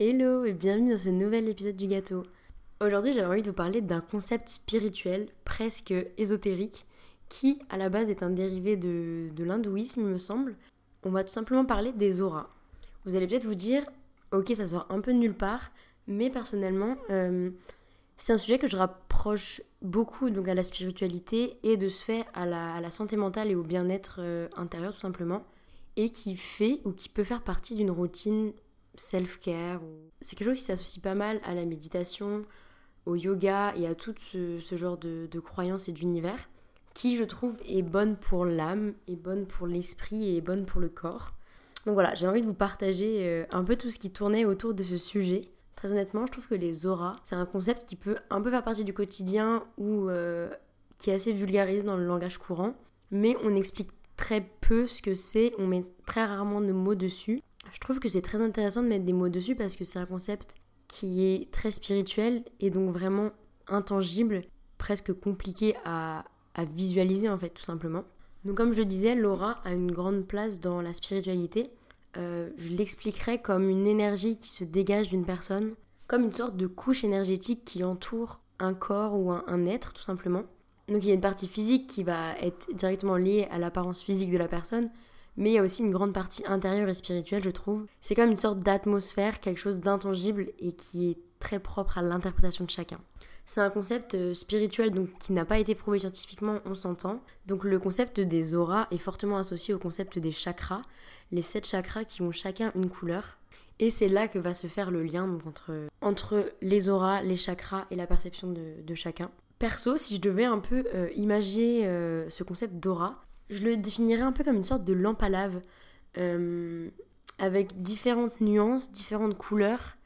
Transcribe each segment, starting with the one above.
Hello et bienvenue dans ce nouvel épisode du gâteau. Aujourd'hui j'ai envie de vous parler d'un concept spirituel presque ésotérique qui à la base est un dérivé de, l'hindouisme il me semble. On va tout simplement parler des auras. Vous allez peut-être vous dire ok ça sort un peu de nulle part mais personnellement euh, c'est un sujet que je rapproche beaucoup donc à la spiritualité et de ce fait à la, santé mentale et au bien-être euh, intérieur tout simplement et qui fait ou qui peut faire partie d'une routine self-care. C'est quelque chose qui s'associe pas mal à la méditation, au yoga et à tout ce, genre de, croyances et d'univers qui je trouve est bonne pour l'âme, est bonne pour l'esprit et est bonne pour le corps. Donc voilà, j'ai envie de vous partager euh, un peu tout ce qui tournait autour de ce sujet. Très honnêtement, je trouve que les auras, c'est un concept qui peut un peu faire partie du quotidien ou euh, qui est assez vulgarisé dans le langage courant, mais on explique très peu ce que c'est, on met très rarement de mots dessus. Je trouve que c'est très intéressant de mettre des mots dessus parce que c'est un concept qui est très spirituel et donc vraiment intangible, presque compliqué à, visualiser en fait tout simplement. Donc comme je disais, l'aura a une grande place dans la spiritualité. Euh, je l'expliquerai comme une énergie qui se dégage d'une personne, comme une sorte de couche énergétique qui entoure un corps ou un être tout simplement. Donc il y a une partie physique qui va être directement liée à l'apparence physique de la personne, mais il y a aussi une grande partie intérieure et spirituelle, je trouve. C'est comme une sorte d'atmosphère, quelque chose d'intangible et qui est très propre à l'interprétation de chacun. C'est un concept euh, spirituel donc qui n'a pas été prouvé scientifiquement, on s'entend. Donc le concept des auras est fortement associé au concept des chakras, les sept chakras qui ont chacun une couleur. Et c'est là que va se faire le lien entre, entre les auras, les chakras et la perception de, chacun. Perso, si je devais un peu euh, imaginer euh, ce concept d'aura, je le définirais un peu comme une sorte de lampe à lave, euh, avec différentes nuances, différentes couleurs,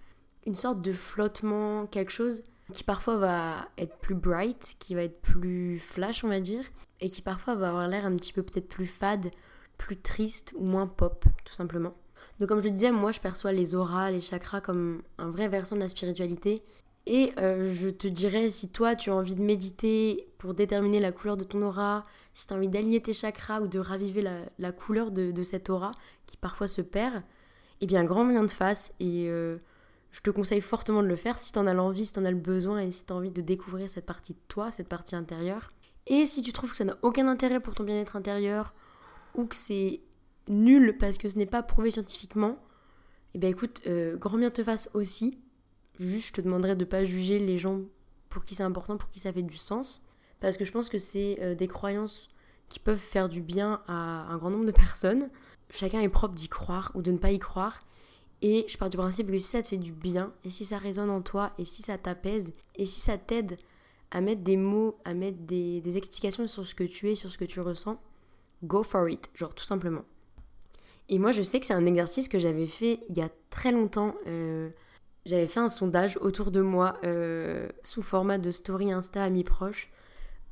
une sorte de flottement, quelque chose qui parfois va être plus bright, qui va être plus flash, on va dire, et qui parfois va avoir l'air un petit peu peut-être plus fade, plus triste ou moins pop, tout simplement. Donc comme je disais, moi je perçois les auras, les chakras comme un vrai versant de la spiritualité et euh, je te dirais, si toi tu as envie de méditer pour déterminer la couleur de ton aura, si tu as envie d'aligner tes chakras ou de raviver la, couleur de, cette aura qui parfois se perd, eh bien grand bien de face et euh, je te conseille fortement de le faire si tu en as l'envie, si tu en as le besoin et si tu as envie de découvrir cette partie de toi, cette partie intérieure. Et si tu trouves que ça n'a aucun intérêt pour ton bien-être intérieur ou que c'est nul parce que ce n'est pas prouvé scientifiquement, eh bien écoute, euh, grand bien te fasse aussi. Juste, je te demanderais de pas juger les gens pour qui c'est important, pour qui ça fait du sens. Parce que je pense que c'est euh, des croyances qui peuvent faire du bien à un grand nombre de personnes. Chacun est propre d'y croire ou de ne pas y croire. Et je pars du principe que si ça te fait du bien, et si ça résonne en toi, et si ça t'apaise, et si ça t'aide à mettre des mots, à mettre des, explications sur ce que tu es, sur ce que tu ressens, go for it, genre tout simplement. Et moi je sais que c'est un exercice que j'avais fait il y a très longtemps. Euh, j'avais fait un sondage autour de moi euh, sous format de story Insta amis proches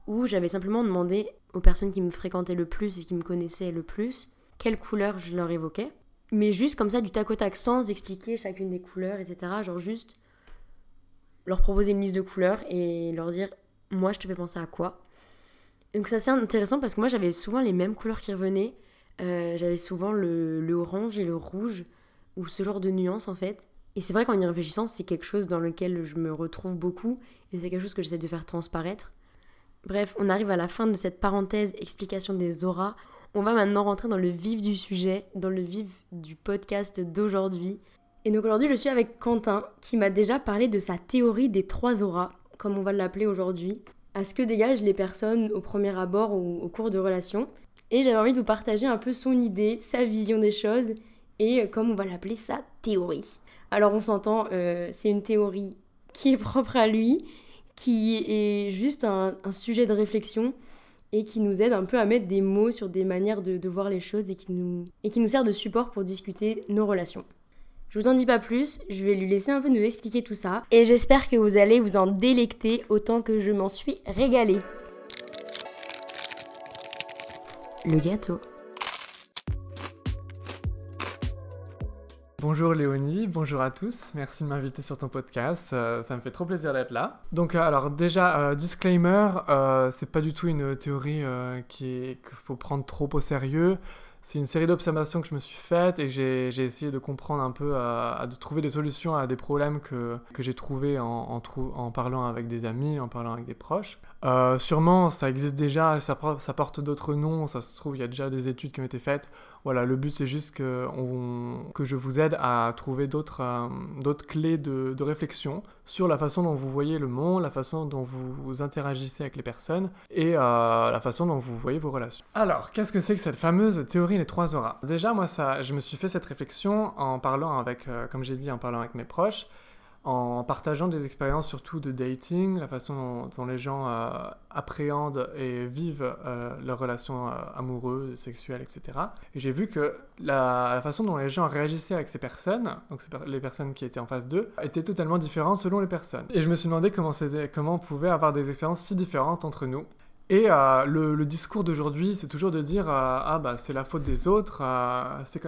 où j'avais simplement demandé aux personnes qui me fréquentaient le plus et qui me connaissaient le plus quelle couleur je leur évoquais. Mais juste comme ça, du tac au tac, sans expliquer chacune des couleurs, etc. Genre juste leur proposer une liste de couleurs et leur dire moi je te fais penser à quoi. Donc ça c'est intéressant parce que moi j'avais souvent les mêmes couleurs qui revenaient. Euh, j'avais souvent le, le orange et le rouge ou ce genre de nuances en fait. Et c'est vrai qu'en y réfléchissant, c'est quelque chose dans lequel je me retrouve beaucoup et c'est quelque chose que j'essaie de faire transparaître. Bref, on arrive à la fin de cette parenthèse explication des auras. On va maintenant rentrer dans le vif du sujet, dans le vif du podcast d'aujourd'hui. Et donc aujourd'hui, je suis avec Quentin qui m'a déjà parlé de sa théorie des trois auras, comme on va l'appeler aujourd'hui, à ce que dégagent les personnes au premier abord ou au cours de relations. Et j'avais envie de vous partager un peu son idée, sa vision des choses et comme on va l'appeler sa théorie. Alors on s'entend, euh, c'est une théorie qui est propre à lui, qui est juste un, sujet de réflexion et qui nous aide un peu à mettre des mots sur des manières de, voir les choses et qui, nous, et qui nous sert de support pour discuter nos relations. Je vous en dis pas plus, je vais lui laisser un peu nous expliquer tout ça et j'espère que vous allez vous en délecter autant que je m'en suis régalée. Le gâteau. Bonjour Léonie, bonjour à tous, merci de m'inviter sur ton podcast, euh, ça me fait trop plaisir d'être là. Donc euh, alors déjà, euh, disclaimer, c'est pas du tout une théorie qu'il faut prendre trop au sérieux, c'est une série d'observations que je me suis faites et j'ai essayé de comprendre un peu, à, de trouver des solutions à des problèmes que, que j'ai trouvés en, en, parlant avec des amis, en parlant avec des proches. Euh, sûrement, ça existe déjà, ça, porte d'autres noms, ça se trouve, il y a déjà des études qui ont été faites. Voilà, le but c'est juste que, que je vous aide à trouver d'autres euh, clés de, de, réflexion sur la façon dont vous voyez le monde, la façon dont vous, interagissez avec les personnes et euh, la façon dont vous voyez vos relations. Alors, qu'est-ce que c'est que cette fameuse théorie des trois auras? Déjà, moi, ça, je me suis fait cette réflexion en parlant avec, comme j'ai dit, en parlant avec mes proches en partageant des expériences surtout de dating, la façon dont, les gens euh, appréhendent et vivent euh, leurs relations euh, amoureuses, sexuelles, etc. Et j'ai vu que la, façon dont les gens réagissaient avec ces personnes, donc les personnes qui étaient en face d'eux, était totalement différente selon les personnes. Et je me suis demandé comment, comment on pouvait avoir des expériences si différentes entre nous. Et le, discours d'aujourd'hui, c'est toujours de dire ah bah c'est la faute des autres,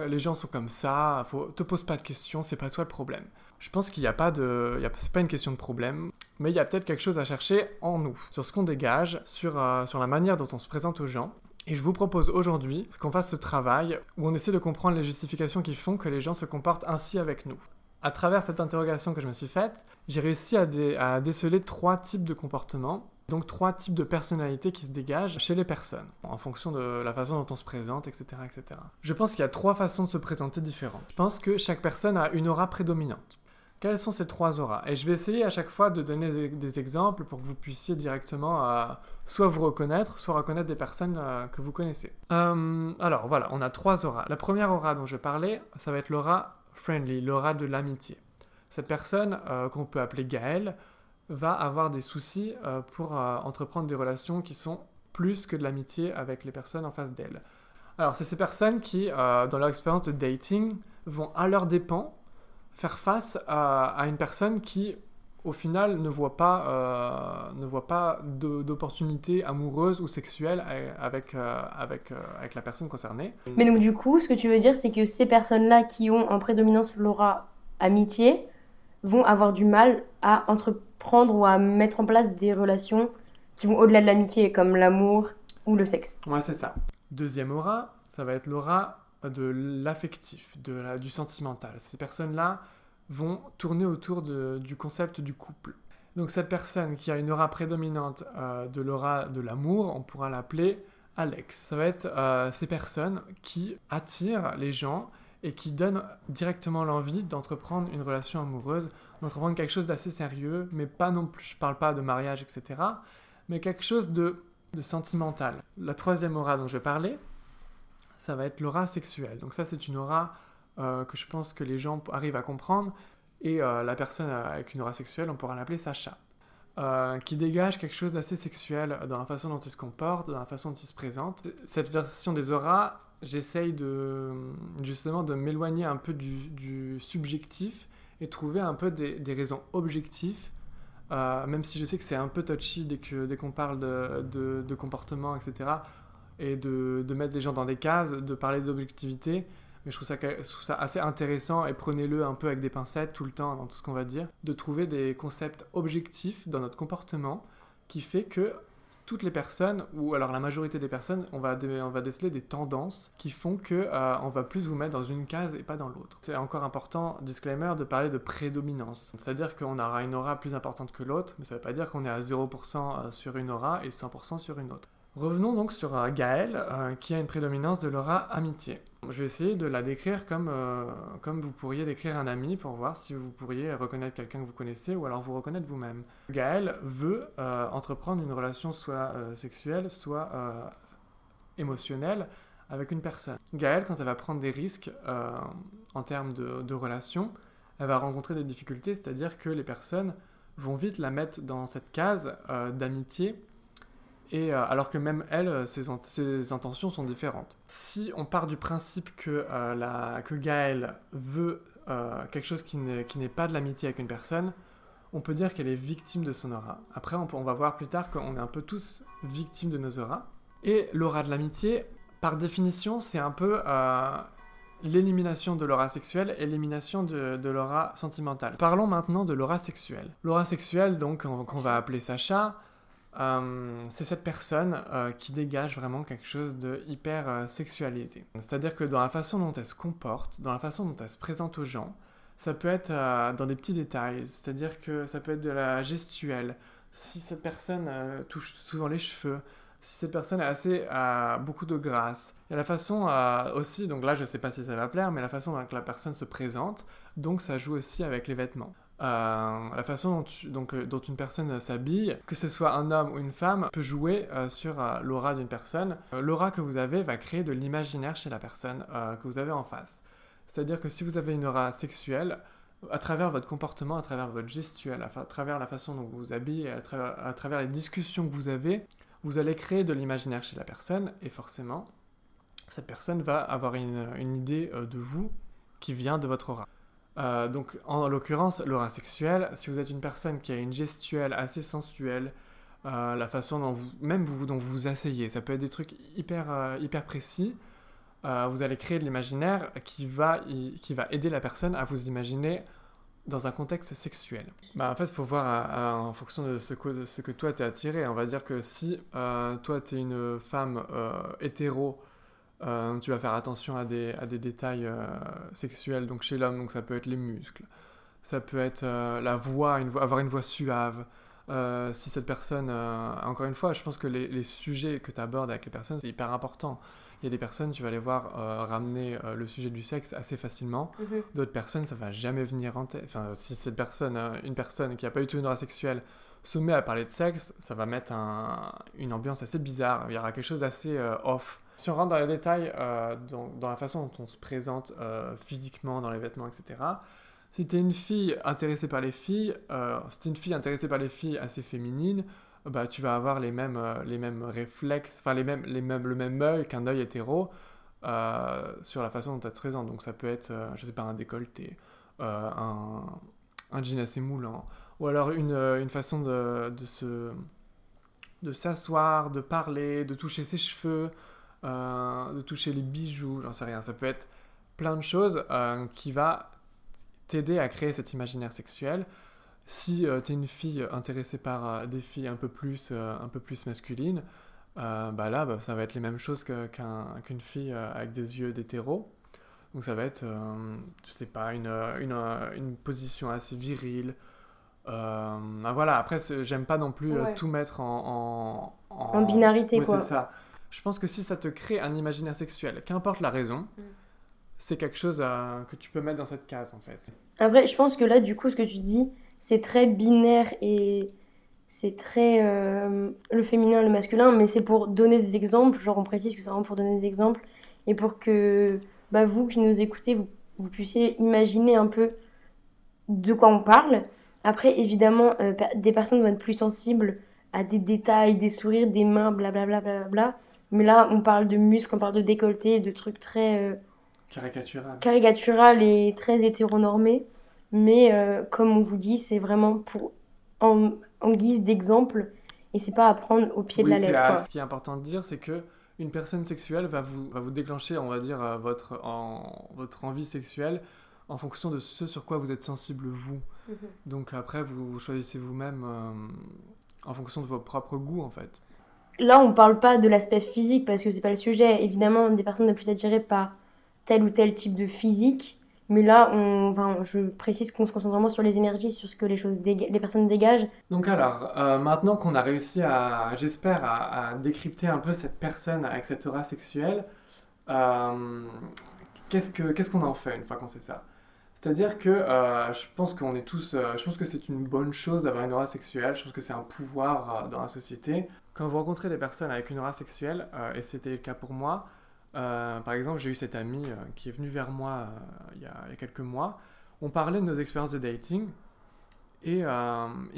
les gens sont comme ça, faut, te pose pas de questions, c'est pas toi le problème. Je pense qu'il n'y a pas de. C'est pas une question de problème, mais il y a peut-être quelque chose à chercher en nous, sur ce qu'on dégage, sur, euh, sur la manière dont on se présente aux gens. Et je vous propose aujourd'hui qu'on fasse ce travail où on essaie de comprendre les justifications qui font que les gens se comportent ainsi avec nous. À travers cette interrogation que je me suis faite, j'ai réussi à, à déceler trois types de comportements donc trois types de personnalités qui se dégagent chez les personnes, en fonction de la façon dont on se présente, etc. etc. Je pense qu'il y a trois façons de se présenter différentes. Je pense que chaque personne a une aura prédominante. Quelles sont ces trois auras? Et je vais essayer à chaque fois de donner des, exemples pour que vous puissiez directement euh, soit vous reconnaître, soit reconnaître des personnes euh, que vous connaissez. Euh, alors voilà, on a trois auras. La première aura dont je parlais, ça va être l'aura friendly, l'aura de l'amitié. Cette personne, qu'on peut appeler Gaëlle, va avoir des soucis pour entreprendre des relations qui sont plus que de l'amitié avec les personnes en face d'elle. Alors c'est ces personnes qui, dans leur expérience de dating, vont à leur dépens faire face à, une personne qui, au final, ne voit pas, euh, ne voit pas d'opportunité amoureuse ou sexuelle avec, euh, avec, euh, avec la personne concernée. Mais donc du coup, ce que tu veux dire, c'est que ces personnes-là qui ont en prédominance l'aura amitié vont avoir du mal à entreprendre ou à mettre en place des relations qui vont au-delà de l'amitié, comme l'amour ou le sexe. Ouais, c'est ça. Deuxième aura, ça va être l'aura de l'affectif, du sentimental. Ces personnes-là vont tourner autour du concept du couple. Donc cette personne qui a une aura prédominante euh, de l'aura de l'amour, on pourra l'appeler Alex. Ça va être euh, ces personnes qui attirent les gens et qui donnent directement l'envie d'entreprendre une relation amoureuse, d'entreprendre quelque chose d'assez sérieux, mais pas non plus, je parle pas de mariage, etc., mais quelque chose de, de sentimental. La troisième aura dont je vais parler, ça va être l'aura sexuelle. Donc ça, c'est une aura euh, que je pense que les gens arrivent à comprendre. Et euh, la personne avec une aura sexuelle, on pourra l'appeler Sacha. Euh, qui dégage quelque chose d'assez sexuel dans la façon dont il se comporte, dans la façon dont il se présente. Cette version des auras, j'essaye de, justement de m'éloigner un peu du, subjectif et trouver un peu des, raisons objectives même si je sais que c'est un peu touchy dès qu'on parle de, comportement, etc et de, mettre les gens dans des cases, de parler d'objectivité. Mais je trouve, ça, je trouve ça assez intéressant et prenez-le un peu avec des pincettes tout le temps dans tout ce qu'on va dire, de trouver des concepts objectifs dans notre comportement qui fait que toutes les personnes, ou alors la majorité des personnes, on va, on va déceler des tendances qui font que euh, on va plus vous mettre dans une case et pas dans l'autre. C'est encore important, disclaimer, de parler de prédominance. C'est-à-dire qu'on aura une aura plus importante que l'autre, mais ça ne veut pas dire qu'on est à 0% euh, sur une aura et 100% sur une autre. Revenons donc sur euh, Gaëlle, euh, qui a une prédominance de l'aura amitié. Je vais essayer de la décrire comme, euh, comme vous pourriez décrire un ami pour voir si vous pourriez reconnaître quelqu'un que vous connaissez ou alors vous reconnaître vous-même. Gaëlle veut entreprendre une relation soit sexuelle, soit émotionnelle avec une personne. Gaëlle, quand elle va prendre des risques en termes de, de relation, elle va rencontrer des difficultés, c'est-à-dire que les personnes vont vite la mettre dans cette case d'amitié et euh, alors que même elle, euh, ses, intentions sont différentes. Si on part du principe que, euh, la, que Gaëlle veut quelque chose qui n'est pas de l'amitié avec une personne, on peut dire qu'elle est victime de son aura. Après, on, on va voir plus tard qu'on est un peu tous victimes de nos auras. Et l'aura de l'amitié, par définition, c'est un peu l'élimination de l'aura sexuelle et l'élimination de, de l'aura sentimentale. Parlons maintenant de l'aura sexuelle. L'aura sexuelle, donc, qu'on va appeler Sacha, euh, c'est cette personne euh, qui dégage vraiment quelque chose de hyper euh, sexualisé. C'est-à-dire que dans la façon dont elle se comporte, dans la façon dont elle se présente aux gens, ça peut être dans des petits détails, c'est-à-dire que ça peut être de la gestuelle. Si cette personne touche souvent les cheveux, si cette personne a assez beaucoup de grâce. Il y a la façon aussi, donc là je sais pas si ça va plaire, mais la façon dont la personne se présente, donc ça joue aussi avec les vêtements. Euh, la façon euh, dont une personne s'habille, que ce soit un homme ou une femme, peut jouer euh, sur l'aura d'une personne. l'aura que vous avez va créer de l'imaginaire chez la personne que vous avez en face. C'est-à-dire que si vous avez une aura sexuelle, à travers votre comportement, à travers votre gestuelle, à, travers la façon dont vous vous habillez, à travers, les discussions que vous avez, vous allez créer de l'imaginaire chez la personne et forcément, cette personne va avoir une idée de vous qui vient de votre aura. Euh, donc, en l'occurrence, l'aura sexuelle, si vous êtes une personne qui a une gestuelle assez sensuelle, euh, la façon dont vous, même vous, dont vous vous asseyez, ça peut être des trucs hyper, euh, hyper précis, vous allez créer de l'imaginaire qui va, qui va aider la personne à vous imaginer dans un contexte sexuel. Bah, en fait, il faut voir en fonction de ce que, de ce que toi t'es attiré. On va dire que si toi t'es une femme hétéro, euh, tu vas faire attention à des, à des détails euh, sexuels donc chez l'homme, donc ça peut être les muscles, ça peut être euh, la voix, une avoir une voix suave. si cette personne, encore une fois, je pense que les, les sujets que tu abordes avec les personnes, c'est hyper important. Il y a des personnes, tu vas les voir ramener le sujet du sexe assez facilement. Mhm. D'autres personnes, ça va jamais venir en tête. Enfin, si cette personne, une personne qui n'a pas eu tout une aura sexuelle, se met à parler de sexe, ça va mettre un, une ambiance assez bizarre. Il y aura quelque chose d'assez off. Si on rentre dans les détails, euh, dans, la façon dont on se présente euh, physiquement, dans les vêtements, etc., si tu es une fille intéressée par les filles, euh, si tu es une fille intéressée par les filles assez féminines, bah, tu vas avoir les mêmes, les mêmes réflexes, enfin les mêmes, les mêmes, le même œil qu'un œil hétéro sur la façon dont tu te présentes. Donc ça peut être, je sais pas, un décolleté, un, un jean assez moulant, ou alors une, une façon de, de se de s'asseoir, de parler, de toucher ses cheveux, euh, de toucher les bijoux, j'en sais rien. Ça peut être plein de choses euh, qui va t'aider à créer cet imaginaire sexuel. Si euh, tu es une fille intéressée par des filles un peu plus, un peu plus masculines, bah là, bah, ça va être les mêmes choses qu'une fille avec des yeux d'hétéro. Donc ça va être, je sais pas, une, une, une position assez virile. Bah voilà, après, j'aime pas non plus tout mettre en... En, en... binarité, quoi. c'est ça. Je pense que si ça te crée un imaginaire sexuel, qu'importe la raison, mm. c'est quelque chose que tu peux mettre dans cette case en fait. Après, je pense que là, du coup, ce que tu dis, c'est très binaire et c'est très euh, le féminin, le masculin, mais c'est pour donner des exemples. Genre, on précise que c'est vraiment pour donner des exemples et pour que bah, vous qui nous écoutez, vous, vous, puissiez imaginer un peu de quoi on parle. Après, évidemment, euh, des personnes vont être plus sensibles à des détails, des sourires, des mains, blablabla. Bla, bla, bla, mais là, on parle de muscles, on parle de décolleté, de trucs très. Euh, caricatural. Caricatural et très hétéronormés. Mais euh, comme on vous dit, c'est vraiment pour en, en guise d'exemple et c'est pas à prendre au pied de la lettre. Ce qui est important de dire, c'est que une personne sexuelle va vous, va vous déclencher, on va dire, euh, votre, en, votre envie sexuelle en fonction de ce sur quoi vous êtes sensible vous. Mhm. Donc après, vous choisissez vous-même en fonction de vos propres goûts en fait là, on parle pas de l'aspect physique parce que c'est pas le sujet. Évidemment, des personnes sont plus attirées par tel ou tel type de physique. Mais là, on, enfin, je précise qu'on se concentre vraiment sur les énergies, sur ce que les, choses les personnes dégagent. Donc alors, euh, maintenant qu'on a réussi à, j'espère, à, décrypter un peu cette personne avec cette aura sexuelle, euh, qu'est-ce qu'on en fait une fois qu'on sait ça? C'est-à-dire que euh, je pense qu'on est tous, je pense que c'est une bonne chose d'avoir une aura sexuelle. Je pense que c'est un pouvoir dans la société. Quand vous rencontrez des personnes avec une aura sexuelle, euh, et c'était le cas pour moi, euh, par exemple, j'ai eu cette amie euh, qui est venue vers moi il y, a, quelques mois. On parlait de nos expériences de dating. Et il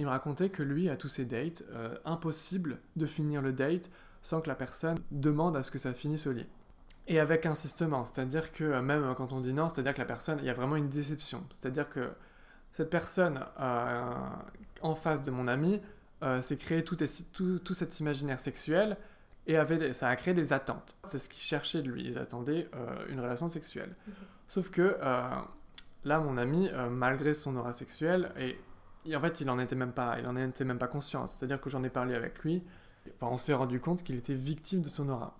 me racontait que lui, à tous ses dates, impossible de finir le date sans que la personne demande à ce que ça finisse au lit. Et avec insistement, c'est-à-dire que même quand on dit non, c'est-à-dire que la personne, il y a vraiment une déception. C'est-à-dire que cette personne en face de mon ami euh, c'est créé tout, tout, cet imaginaire sexuel et avait ça a créé des attentes. C'est ce qu'ils cherchaient de lui. Ils attendaient euh, une relation sexuelle. Mhm. Sauf que euh, là, mon ami, malgré son aura sexuelle, et Et en fait, il en était même pas, il en était même pas conscient. C'est-à-dire que j'en ai parlé avec lui. Enfin, on s'est rendu compte qu'il était victime de son aura.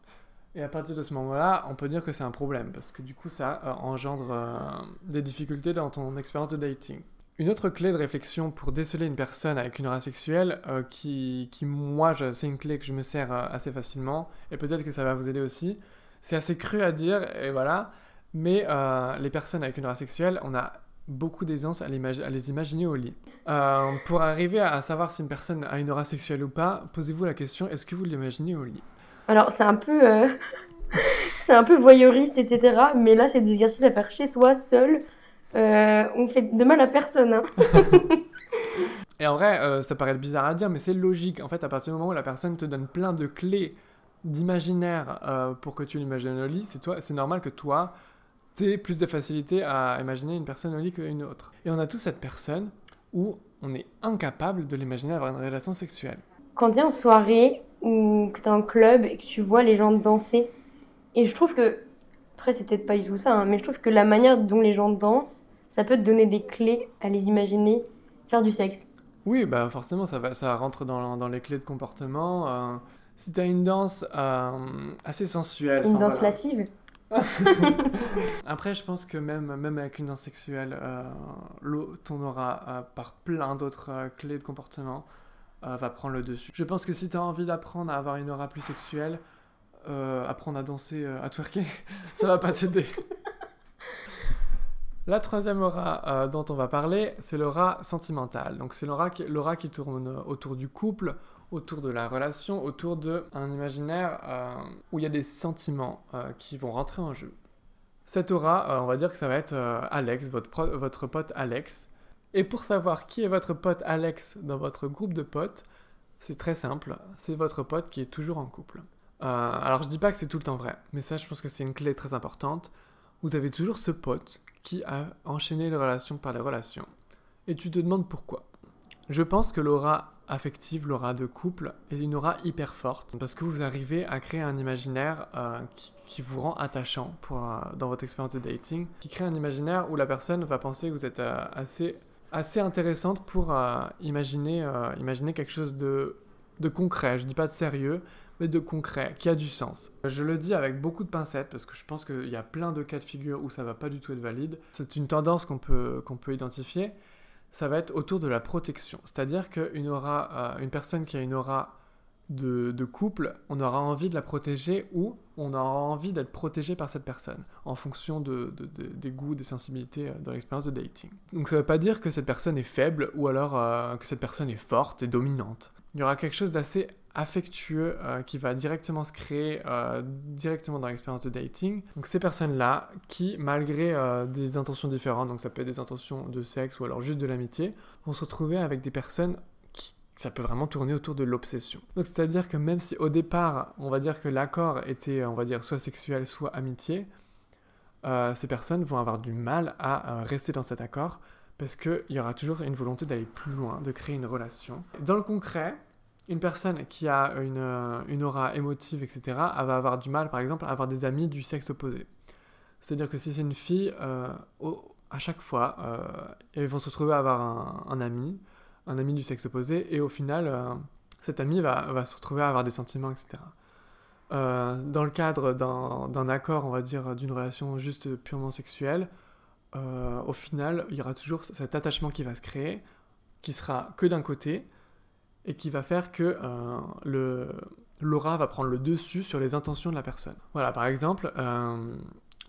Et à partir de ce moment-là, on peut dire que c'est un problème, parce que du coup, ça euh, engendre euh, des difficultés dans ton expérience de dating. Une autre clé de réflexion pour déceler une personne avec une aura sexuelle, euh, qui, qui, moi, c'est une clé que je me sers assez facilement, et peut-être que ça va vous aider aussi, c'est assez cru à dire, et voilà, mais les personnes avec une aura sexuelle, on a beaucoup d'aisance à, à, les imaginer au lit. pour arriver à savoir si une personne a une aura sexuelle ou pas, posez-vous la question, est-ce que vous l'imaginez au lit? Alors, c'est un peu. Euh, c'est un peu voyeuriste, etc. Mais là, c'est des exercices à faire chez soi, seul. Euh, on fait de mal à personne. Hein. Et en vrai, euh, ça paraît bizarre à dire, mais c'est logique. En fait, à partir du moment où la personne te donne plein de clés d'imaginaire pour que tu l'imagines au lit, c'est toi, c'est normal que toi, aies plus de facilité à imaginer une personne au lit qu'une autre. Et on a tous cette personne où on est incapable de l'imaginer avoir une relation sexuelle. Quand tu es en soirée ou que tu es en club et que tu vois les gens danser. Et je trouve que, après c'est peut-être pas du tout ça, hein, mais je trouve que la manière dont les gens dansent, ça peut te donner des clés à les imaginer faire du sexe. Oui, bah forcément, ça, va, ça rentre dans, dans les clés de comportement. Euh, si tu as une danse euh, assez sensuelle. Une danse lascive Après, je pense que même, même avec une danse sexuelle, euh, ton aura euh, par plein d'autres clés de comportement. Euh, va prendre le dessus. Je pense que si tu as envie d'apprendre à avoir une aura plus sexuelle, euh, apprendre à danser, euh, à twerker, ça va pas t'aider. La troisième aura dont on va parler, c'est l'aura sentimentale. Donc c'est l'aura qui, qui, tourne autour du couple, autour de la relation, autour d'un imaginaire où il y a des sentiments qui vont rentrer en jeu. Cette aura, on va dire que ça va être Alex, votre, votre pote Alex, et pour savoir qui est votre pote Alex dans votre groupe de potes, c'est très simple, c'est votre pote qui est toujours en couple. Euh, alors je dis pas que c'est tout le temps vrai, mais ça je pense que c'est une clé très importante. Vous avez toujours ce pote qui a enchaîné les relations par les relations. Et tu te demandes pourquoi. Je pense que l'aura affective, l'aura de couple, est une aura hyper forte parce que vous arrivez à créer un imaginaire euh, qui, vous rend attachant euh, dans votre expérience de dating, qui crée un imaginaire où la personne va penser que vous êtes assez assez intéressante pour euh, imaginer, euh, imaginer quelque chose de, de concret. Je dis pas de sérieux, mais de concret, qui a du sens. Je le dis avec beaucoup de pincettes parce que je pense qu'il y a plein de cas de figure où ça va pas du tout être valide. C'est une tendance qu'on peut, qu'on peut identifier. Ça va être autour de la protection. C'est-à-dire qu'une aura, euh, une personne qui a une aura de, couple, on aura envie de la protéger ou on aura envie d'être protégé par cette personne en fonction de, des goûts, des sensibilités euh, dans l'expérience de dating. Donc ça ne veut pas dire que cette personne est faible ou alors euh, que cette personne est forte et dominante. Il y aura quelque chose d'assez affectueux euh, qui va directement se créer directement dans l'expérience de dating. Donc ces personnes-là qui, malgré des intentions différentes, donc ça peut être des intentions de sexe ou alors juste de l'amitié, vont se retrouver avec des personnes ça peut vraiment tourner autour de l'obsession. Donc c'est-à-dire que même si au départ, on va dire que l'accord était, on va dire, soit sexuel, soit amitié, euh, ces personnes vont avoir du mal à euh, rester dans cet accord parce qu'il y aura toujours une volonté d'aller plus loin, de créer une relation. Dans le concret, une personne qui a une, euh, aura émotive, etc., elle va avoir du mal, par exemple, à avoir des amis du sexe opposé. C'est-à-dire que si c'est une fille, à chaque fois, elles vont se retrouver à avoir un ami un ami du sexe opposé, et au final, euh, cet ami va, se retrouver à avoir des sentiments, etc. Euh, dans le cadre d'un accord, on va dire, d'une relation juste purement sexuelle, euh, au final, il y aura toujours cet attachement qui va se créer, qui sera que d'un côté, et qui va faire que l'aura va prendre le dessus sur les intentions de la personne. Voilà, par exemple,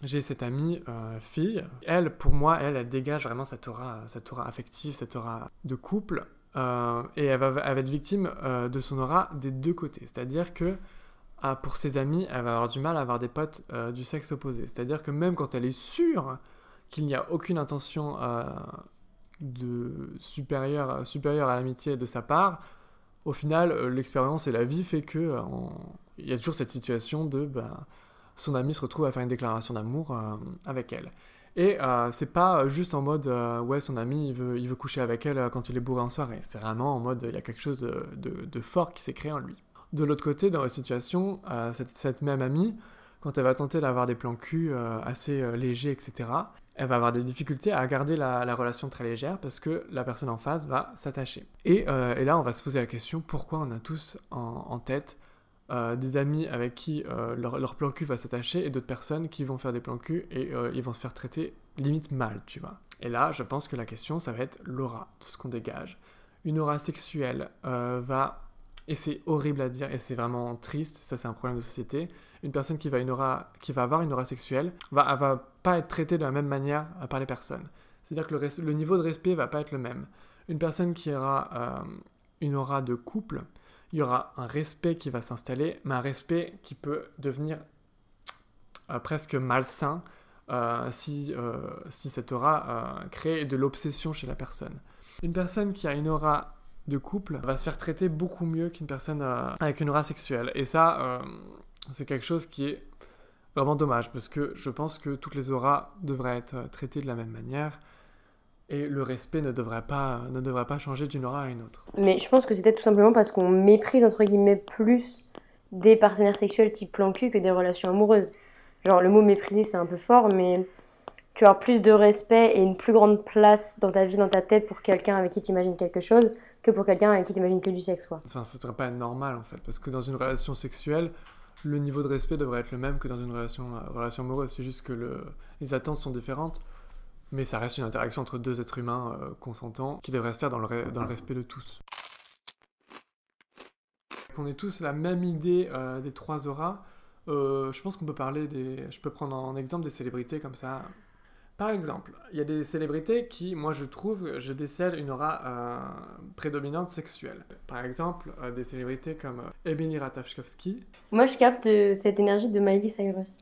j'ai cette amie euh, fille. Elle, pour moi, elle, elle dégage vraiment cette aura, affective, cette aura de couple. Euh, et elle va, être victime euh, de son aura des deux côtés. C'est-à-dire que ah, pour ses amis, elle va avoir du mal à avoir des potes du sexe opposé. C'est-à-dire que même quand elle est sûre qu'il n'y a aucune intention de supérieure, supérieure à l'amitié de sa part, au final, l'expérience et la vie fait que il y a toujours cette situation de bah, son ami se retrouve à faire une déclaration d'amour euh, avec elle. Et euh, c'est pas juste en mode euh, ouais son ami il veut, il veut coucher avec elle quand il est bourré en soirée. C'est vraiment en mode il y a quelque chose de, fort qui s'est créé en lui. De l'autre côté, dans la situation, cette, même amie, quand elle va tenter d'avoir des plans cul assez légers, etc., elle va avoir des difficultés à garder la, relation très légère parce que la personne en face va s'attacher. Et, là, on va se poser la question pourquoi on a tous en, tête des amis avec qui leur, leur, plan cul va s'attacher et d'autres personnes qui vont faire des plans cul et ils vont se faire traiter limite mal, tu vois. Et là, je pense que la question, ça va être l'aura, tout ce qu'on dégage. Une aura sexuelle va et c'est horrible à dire et c'est vraiment triste, ça c'est un problème de société. Une personne qui va, une aura, qui va avoir une aura sexuelle va, va pas être traitée de la même manière euh, par les personnes. C'est-à-dire que le, le, niveau de respect va pas être le même. Une personne qui aura euh, une aura de couple, il y aura un respect qui va s'installer, mais un respect qui peut devenir euh, presque malsain si, si cette aura crée de l'obsession chez la personne. Une personne qui a une aura de couple va se faire traiter beaucoup mieux qu'une personne euh, avec une aura sexuelle. Et ça, euh, c'est quelque chose qui est vraiment dommage parce que je pense que toutes les auras devraient être euh, traitées de la même manière et le respect ne devrait pas, ne devrait pas changer d'une aura à une autre. Mais je pense que peut-être tout simplement parce qu'on méprise entre guillemets plus des partenaires sexuels type plan cul que des relations amoureuses. Genre le mot mépriser c'est un peu fort mais tu as plus de respect et une plus grande place dans ta vie, dans ta tête pour quelqu'un avec qui tu imagines quelque chose que pour quelqu'un avec qui tu imagines que du sexe. Quoi. Enfin, ça devrait pas être normal en fait, parce que dans une relation sexuelle, le niveau de respect devrait être le même que dans une relation, euh, relation amoureuse. C'est juste que le, les attentes sont différentes, mais ça reste une interaction entre deux êtres humains euh, consentants qui devrait se faire dans le, dans le respect de tous. Qu'on ait tous la même idée euh, des trois auras, je pense qu'on peut parler des. Je peux prendre en exemple des célébrités comme ça. Par exemple, il y a des célébrités qui, moi je trouve, je décèle une aura euh, prédominante sexuelle. Par exemple, euh, des célébrités comme euh, Emily Ratajkowski. Moi je capte cette énergie de Miley Cyrus.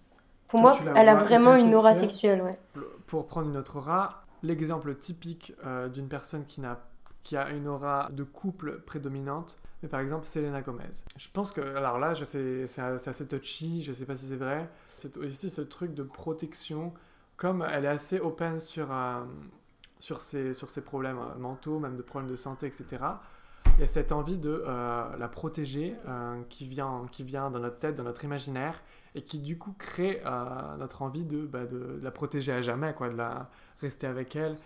Pour moi, elle a vraiment une aura sexuelle, ouais. Pour prendre une autre aura, l'exemple typique d'une personne qui, a, qui a une aura de couple prédominante, mais par exemple Selena Gomez. Je pense que, alors là, je sais, c'est assez touchy, je sais pas si c'est vrai, c'est aussi ce truc de protection comme elle est assez open sur, euh, sur, ses, sur ses problèmes euh, mentaux, même de problèmes de santé, etc., il cette envie de euh, la protéger qui, vient, qui vient dans notre tête, dans notre imaginaire, et qui du coup crée notre envie de, bah, de, la protéger à jamais, quoi, de la rester avec elle.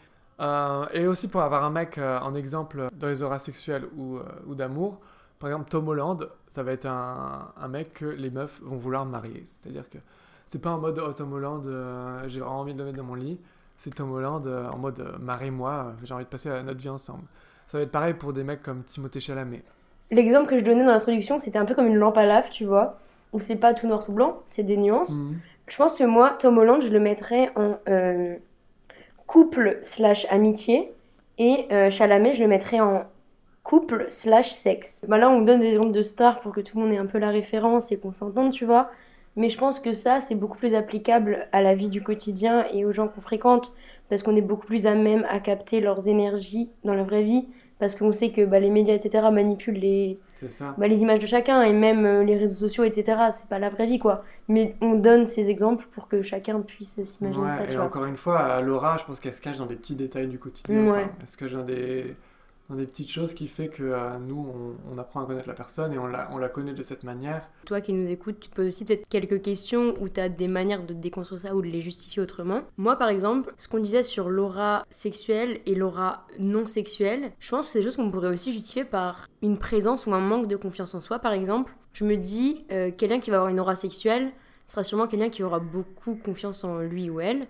et aussi pour avoir un mec en exemple dans les auras sexuelles ou, ou d'amour, par exemple Tom Holland, ça va être un, un mec que les meufs vont vouloir marier. C'est-à-dire que c'est pas en mode oh, Tom Holland, euh, j'ai vraiment envie de le mettre dans mon lit. C'est Tom Holland euh, en mode euh, marie-moi, j'ai envie de passer notre vie ensemble. Ça va être pareil pour des mecs comme Timothée Chalamet. L'exemple que je donnais dans l'introduction, c'était un peu comme une lampe à lave, tu vois, où c'est pas tout noir tout blanc, c'est des nuances. Mhm. Je pense que moi, Tom Holland, je le mettrais en couple slash amitié, et Chalamet, je le mettrais en couple slash sexe. Bah là, on donne des exemples de stars pour que tout le monde ait un peu la référence et qu'on s'entende, tu vois. Mais je pense que ça, c'est beaucoup plus applicable à la vie du quotidien et aux gens qu'on fréquente, parce qu'on est beaucoup plus à même à capter leurs énergies dans la vraie vie, parce qu'on sait que bah, les médias, etc., manipulent les, bah, les images de chacun, et même euh, les réseaux sociaux, etc., c'est pas la vraie vie, quoi. Mais on donne ces exemples pour que chacun puisse s'imaginer ça. Et encore une fois, Laura, je pense qu'elle se cache dans des petits détails du quotidien. Ouais. Elle se cache dans des dans des petites choses qui fait que euh, nous, on, apprend à connaître la personne et on la, on la connaît de cette manière. Toi qui nous écoutes, tu peux aussi peut-être quelques questions où tu as des manières de déconstruire ça ou de les justifier autrement. Moi, par exemple, ce qu'on disait sur l'aura sexuelle et l'aura non sexuelle, je pense que c'est des choses qu'on pourrait aussi justifier par une présence ou un manque de confiance en soi, par exemple. Je me dis, euh, quelqu'un qui va avoir une aura sexuelle sera sûrement quelqu'un qui aura beaucoup confiance en lui ou elle,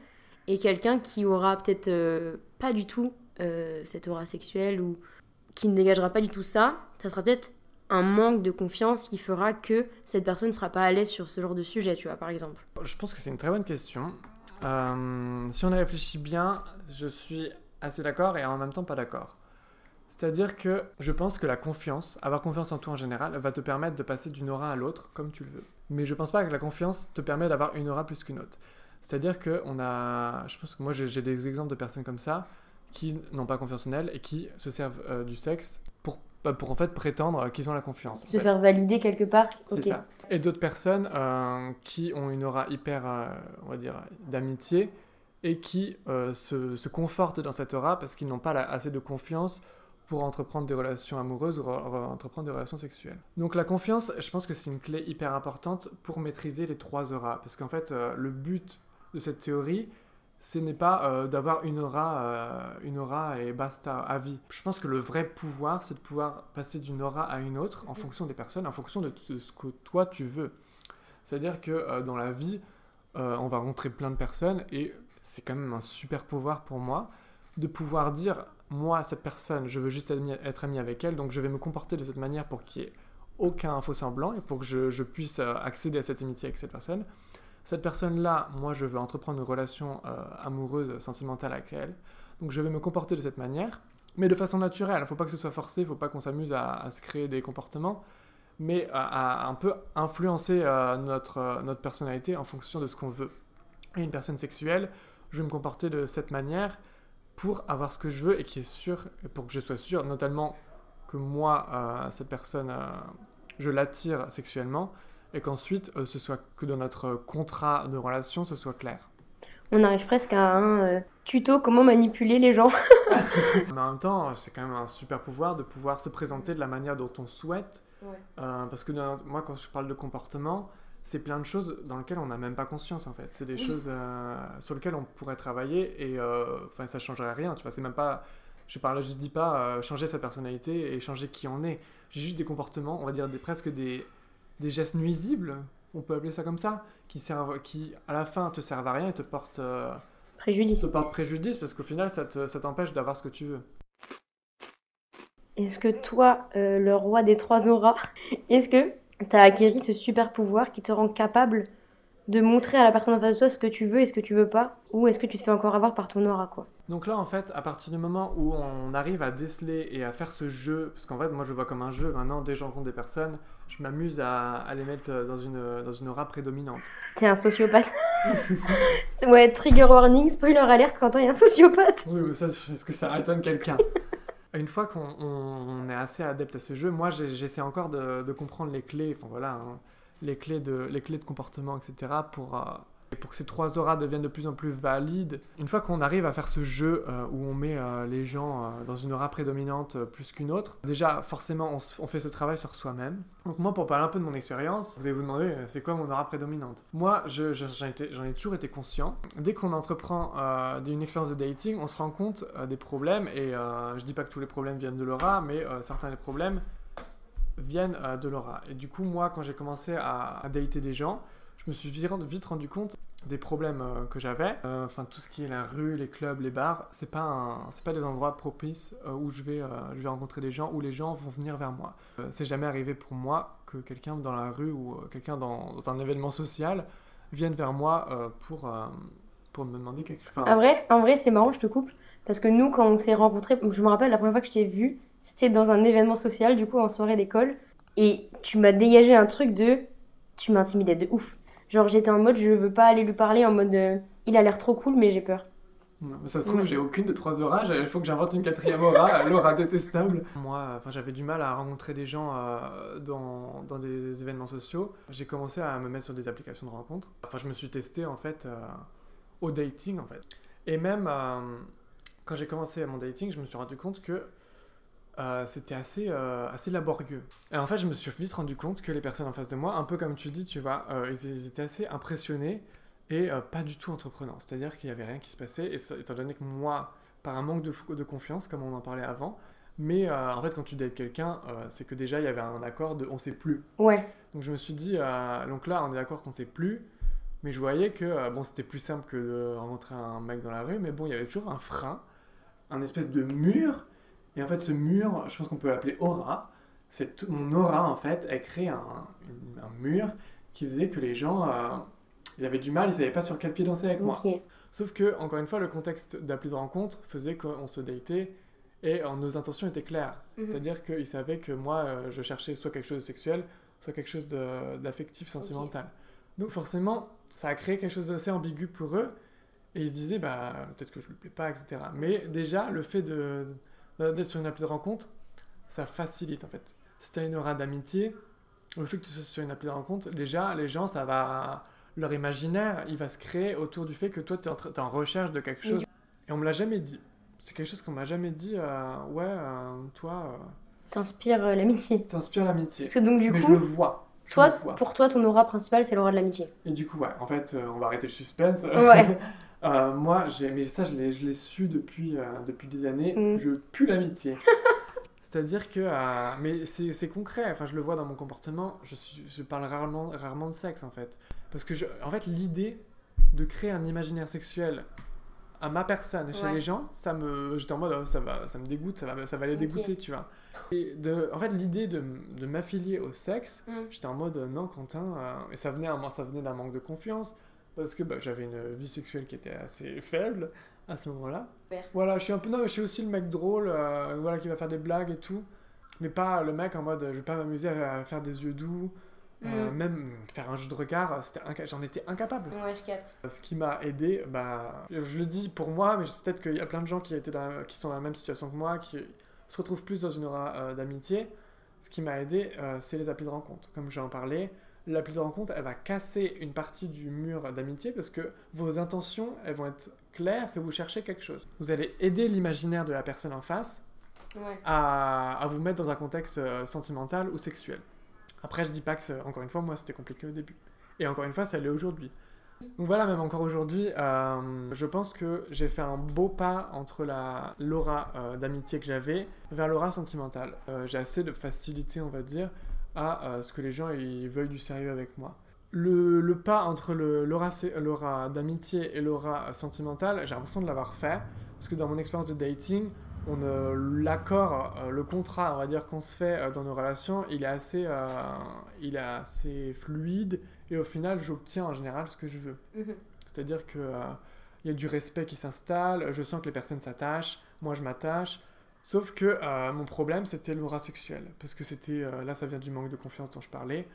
et quelqu'un qui aura peut-être euh, pas du tout euh, cette aura sexuelle ou qui ne dégagera pas du tout ça, ça sera peut-être un manque de confiance qui fera que cette personne ne sera pas à l'aise sur ce genre de sujet, tu vois, par exemple Je pense que c'est une très bonne question. Euh, si on y réfléchit bien, je suis assez d'accord et en même temps pas d'accord. C'est-à-dire que je pense que la confiance, avoir confiance en toi en général, va te permettre de passer d'une aura à l'autre comme tu le veux. Mais je pense pas que la confiance te permet d'avoir une aura plus qu'une autre. C'est-à-dire que on a, je pense que moi j'ai des exemples de personnes comme ça qui n'ont pas confiance en elles et qui se servent euh, du sexe pour, bah, pour en fait prétendre qu'ils ont la confiance. Se faire valider quelque part. C'est ça. Et d'autres personnes euh, qui ont une aura hyper, euh, on va dire, d'amitié et qui se, se, confortent dans cette aura parce qu'ils n'ont pas assez de confiance pour entreprendre des relations amoureuses ou entreprendre des relations sexuelles. Donc la confiance, je pense que c'est une clé hyper importante pour maîtriser les trois auras. Parce qu'en fait, le but de cette théorie, ce n'est pas euh, d'avoir une aura, euh, une aura et basta à vie. Je pense que le vrai pouvoir, c'est de pouvoir passer d'une aura à une autre en fonction des personnes, en fonction de, ce que toi tu veux. C'est-à-dire que euh, dans la vie, on va rencontrer plein de personnes et c'est quand même un super pouvoir pour moi de pouvoir dire moi cette personne, je veux juste être ami, être ami avec elle, donc je vais me comporter de cette manière pour qu'il y ait aucun faux semblant et pour que je, je puisse accéder à cette amitié avec cette personne. Cette personne-là, moi, je veux entreprendre une relation euh, amoureuse, sentimentale avec elle. Donc, je vais me comporter de cette manière, mais de façon naturelle. Il ne faut pas que ce soit forcé, il ne faut pas qu'on s'amuse à, se créer des comportements, mais à, un peu influencer euh, notre, euh, notre personnalité en fonction de ce qu'on veut. Et une personne sexuelle, je vais me comporter de cette manière pour avoir ce que je veux et qui est sûr, et pour que je sois sûr, notamment que moi, cette personne, je l'attire sexuellement, et qu'ensuite, euh, ce soit que dans notre contrat de relation, ce soit clair. On arrive presque à un euh, tuto comment manipuler les gens. Mais en même temps, c'est quand même un super pouvoir de pouvoir se présenter de la manière dont on souhaite. Euh, parce que dans- moi, quand je parle de comportement, c'est plein de choses dans lesquelles on n'a même pas conscience en fait. C'est des Oui. choses euh, sur lesquelles on pourrait travailler et euh, enfin ça changerait rien. Tu vois, c'est même pas. Je parle, je dis pas euh, changer sa personnalité et changer qui on est. J'ai juste des comportements, on va dire des, presque des, des gestes nuisibles, on peut appeler ça comme ça, qui servent, qui à la fin te servent à rien et te portent, euh, Préjudice. te portent préjudice parce qu'au final ça te- ça t'empêche d'avoir ce que tu veux. Est-ce que toi, euh, le roi des trois auras, est-ce que tu as acquéri ce super pouvoir qui te rend capable de montrer à la personne en face de toi ce que tu veux et ce que tu veux pas Ou est-ce que tu te fais encore avoir par ton aura, quoi Donc là, en fait, à partir du moment où on arrive à déceler et à faire ce jeu, parce qu'en fait, moi, je le vois comme un jeu. Maintenant, dès que je rencontre des personnes, je m'amuse à, à les mettre dans une, dans une aura prédominante. T'es un sociopathe. ouais, trigger warning, spoiler alerte, Quentin est un sociopathe. Oui, mais ça, est-ce que ça étonne quelqu'un? Une fois qu'on on- on est assez adepte à ce jeu, moi, j'ai- j'essaie encore de, de comprendre les clés, enfin voilà, hein, les, clés de, les clés de comportement, etc., pour, euh, pour que ces trois auras deviennent de plus en plus valides. Une fois qu'on arrive à faire ce jeu euh, où on met euh, les gens euh, dans une aura prédominante plus qu'une autre, déjà, forcément, on, fait ce travail sur soi-même. Donc moi, pour parler un peu de mon expérience, vous allez vous demander, c'est quoi mon aura prédominante? Moi, je- je- j'en ai toujours été conscient. Dès qu'on entreprend une expérience de dating, on se rend compte des problèmes, et je dis pas que tous les problèmes viennent de l'aura, mais certains des problèmes viennent de l'aura. Et du coup, moi, quand j'ai commencé à, à dater des gens, je me suis vite, rendu compte des problèmes euh, que j'avais. Euh, Enfin, tout ce qui est la rue, les clubs, les bars, c'est pas, c'est pas des endroits propices euh, où je vais, je vais rencontrer des gens, où les gens vont venir vers moi. C'est jamais arrivé pour moi que quelqu'un dans la rue ou quelqu'un dans, un événement social vienne vers moi pour, pour me demander quelque chose. En vrai, en vrai c'est marrant, je te coupe. Parce que nous, quand on s'est rencontrés, je me rappelle la première fois que je t'ai vu, c'était dans un événement social, du coup, en soirée d'école. Et tu m'as dégagé un truc de. Tu m'intimidais de ouf. Genre, j'étais en mode, je veux pas aller lui parler en mode. euh, il a l'air trop cool, mais j'ai peur. Ça se trouve, Ouais. j'ai aucune de trois auras. Il faut que j'invente une quatrième aura, l'aura détestable. Moi, enfin, j'avais du mal à rencontrer des gens euh, dans, dans des événements sociaux. J'ai commencé à me mettre sur des applications de rencontres. Enfin, je me suis testé en fait euh, au dating en fait. Et même euh, quand j'ai commencé mon dating, je me suis rendu compte que euh, c'était assez, euh, assez laborieux. Et en fait, je me suis vite rendu compte que les personnes en face de moi, un peu comme tu dis, tu vois, euh, ils, ils étaient assez impressionnés et euh, pas du tout entreprenants. C'est-à-dire qu'il n'y avait rien qui se passait, et ça- étant donné que moi, par un manque de, de confiance, comme on en parlait avant, mais euh, en fait, quand tu dates quelqu'un, euh, c'est que déjà, il y avait un accord de on sait plus. Ouais. Donc je me suis dit, euh, donc là, on est d'accord qu'on sait plus, mais je voyais que euh, bon, c'était plus simple que de rencontrer un mec dans la rue, mais bon, il y avait toujours un frein, un espèce de mur, et en fait, ce mur, je pense qu'on peut l'appeler aura. C'est mon aura, en fait, a créé un, mur qui faisait que les gens, euh, ils avaient du mal, ils savaient pas sur quel pied danser avec moi. Sauf que, encore une fois, le contexte d'appli de rencontre faisait qu'on se datait et euh, nos intentions étaient claires. Mhm. C'est-à-dire qu'ils savaient que moi, euh, je cherchais soit quelque chose de sexuel, soit quelque chose d'affectif, sentimental. Donc forcément, ça a créé quelque chose d'assez ambigu pour eux et ils se disaient, bah, peut-être que je lui plais pas, etc. Mais déjà, le fait de- d'être sur une appli de rencontre, ça facilite en fait. Si tu as une aura d'amitié, le fait que tu sois sur une appli de rencontre, déjà, les gens, ça va. Leur imaginaire, il va se créer autour du fait que toi, tu es, en recherche de quelque chose. Et on me l'a jamais dit. C'est quelque chose qu'on m'a jamais dit. euh, ouais, euh, toi, T'inspires euh, l'amitié. euh, t'inspires l'amitié. Parce que donc, du Mais je coup, le vois. Je toi, le vois. pour toi, ton aura principale, c'est l'aura de l'amitié. Et du coup, ouais, en fait, euh, on va arrêter le suspense. Ouais. Euh, moi, mais ça, je l'ai, su depuis, euh, depuis des années. Mm. Je pue l'amitié. C'est-à-dire que, euh, mais c'est, concret. Enfin, je le vois dans mon comportement. Je, je parle rarement, rarement de sexe en fait, parce que, je, en fait, l'idée de créer un imaginaire sexuel à ma personne chez Ouais. les gens, ça me, j'étais en mode, oh, ça va, ça me dégoûte, ça va, ça va les dégoûter, tu vois. Et de, en fait, l'idée de, de m'affilier au sexe, Mm. j'étais en mode, non, Quentin, et ça venait, ça venait d'un manque de confiance, parce que bah, j'avais une vie sexuelle qui était assez faible à ce moment-là. Voilà, je suis un peu, non, mais je suis aussi le mec drôle, euh, voilà, qui va faire des blagues et tout, mais pas le mec en mode, je vais pas m'amuser à, faire des yeux doux, euh, Mm. même faire un jeu de regard, j'en étais incapable. Ouais, je capte. Ce qui m'a aidé, bah, je le dis pour moi, mais peut-être qu'il y a plein de gens qui, étaient dans la- qui sont dans la même situation que moi, qui se retrouvent plus dans une aura euh, d'amitié. Ce qui m'a aidé, c'est les applis de rencontre. Comme j'ai en parlé, l'appli de rencontre, elle va casser une partie du mur d'amitié parce que vos intentions, elles vont être claires que vous cherchez quelque chose. Vous allez aider l'imaginaire de la personne en face Ouais. à, à vous mettre dans un contexte euh, sentimental ou sexuel. Après, je dis pas que, encore une fois, moi, c'était compliqué au début. Et encore une fois, ça l'est aujourd'hui. Donc voilà, même encore aujourd'hui, euh, je pense que j'ai fait un beau pas entre la l'aura euh, d'amitié que j'avais vers l'aura sentimentale. Euh, j'ai assez de facilité, on va dire, à ce que les gens ils veuillent du sérieux avec moi. Le, le pas entre l'aura d'amitié et l'aura sentimentale, j'ai l'impression de l'avoir fait, parce que dans mon expérience de dating, on euh, l'accord, euh, le contrat, on va dire qu'on se fait euh, dans nos relations, il est assez, euh, il est assez fluide et au final, j'obtiens en général ce que je veux. Mhm. C'est-à-dire que il y a du respect qui s'installe, je sens que les personnes s'attachent, moi je m'attache. Sauf que euh, mon problème, c'était l'aura sexuelle, parce que c'était euh, là, ça vient du manque de confiance dont je parlais.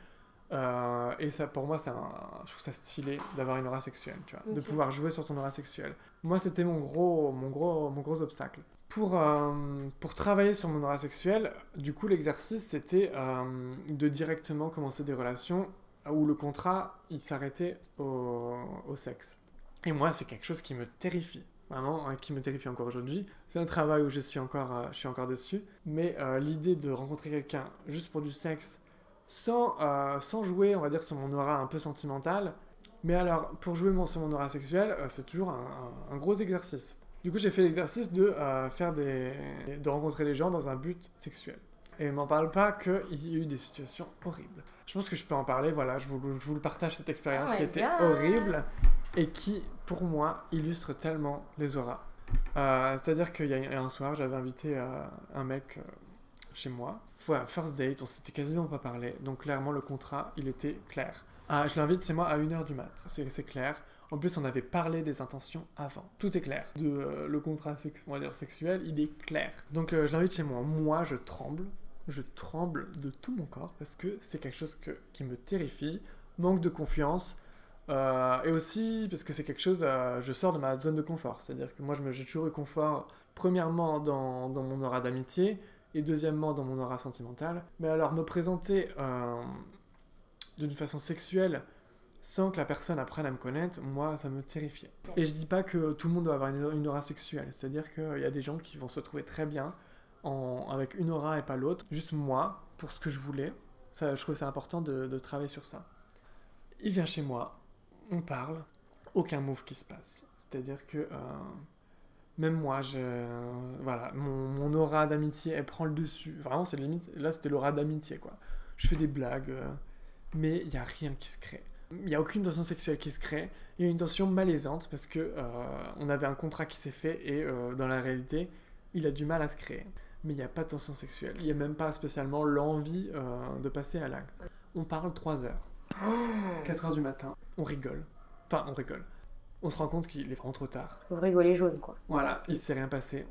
Euh, et ça, pour moi, un- je trouve ça stylé d'avoir une aura sexuelle, tu vois, de pouvoir jouer sur ton aura sexuelle. Moi, c'était mon gros, mon gros, mon gros obstacle. Pour, pour travailler sur mon aura sexuelle, du coup, l'exercice, c'était de directement commencer des relations où le contrat, il s'arrêtait au, au sexe. Et moi, c'est quelque chose qui me terrifie. Vraiment, hein, qui me terrifie encore aujourd'hui. C'est un travail où je suis encore, euh, je suis encore dessus. Mais euh, l'idée de rencontrer quelqu'un juste pour du sexe, sans, euh, sans jouer, on va dire, sur mon aura un peu sentimentale. Mais alors, pour jouer mon, sur mon aura sexuelle, euh, c'est toujours un, un- un gros exercice. Du coup, j'ai fait l'exercice de faire des, de rencontrer les gens dans un but sexuel. Et m'en parle pas qu'il y a eu des situations horribles. Je pense que je peux en parler, voilà, je vous, je vous le partage cette expérience Oh qui était God. horrible et qui, pour moi, illustre tellement les auras. Euh, C'est-à-dire qu'il y a un soir, j'avais invité euh, un mec euh, chez moi. Voilà, first date, on s'était quasiment pas parlé. Donc clairement, le contrat, il était clair. Ah, je l'invite chez moi à 1h du mat. C'est clair. En plus, on avait parlé des intentions avant. Tout est clair. Le contrat on va dire sexuel, il est clair. Donc je l'invite chez moi. Moi, je tremble. Je tremble de tout mon corps parce que c'est quelque chose qui me terrifie. Manque de confiance. Euh, et aussi parce que c'est quelque chose, euh, je sors de ma zone de confort. C'est-à-dire que moi, j'ai toujours eu confort, premièrement, dans, mon aura d'amitié, et deuxièmement, dans mon aura sentimentale. Mais alors, me présenter euh, d'une façon sexuelle sans que la personne apprenne à me connaître, moi, ça me terrifiait. Et je dis pas que tout le monde doit avoir une, aura sexuelle. C'est-à-dire qu'il y a des gens qui vont se trouver très bien en, avec une aura et pas l'autre. Juste moi, pour ce que je voulais, je trouve c'est important de travailler sur ça. Il vient chez moi, on parle, aucun move qui se passe. C'est-à-dire que euh, même moi, je, voilà, mon, aura d'amitié, elle prend le dessus. Vraiment, c'est limite. Là, c'était l'aura d'amitié, quoi. Je fais des blagues, euh, mais il n'y a rien qui se crée. Il n'y a aucune tension sexuelle qui se crée. Il y a une tension malaisante parce que euh, on avait un contrat qui s'est fait et dans la réalité, il a du mal à se créer. Mais il n'y a pas de tension sexuelle. Il n'y a même pas spécialement l'envie de passer à l'acte. On parle 3 heures. 4 heures du matin, on rigole. Enfin, on rigole. On se rend compte qu'il est vraiment trop tard. Vous rigolez jaune, quoi. Voilà, il s'est rien passé.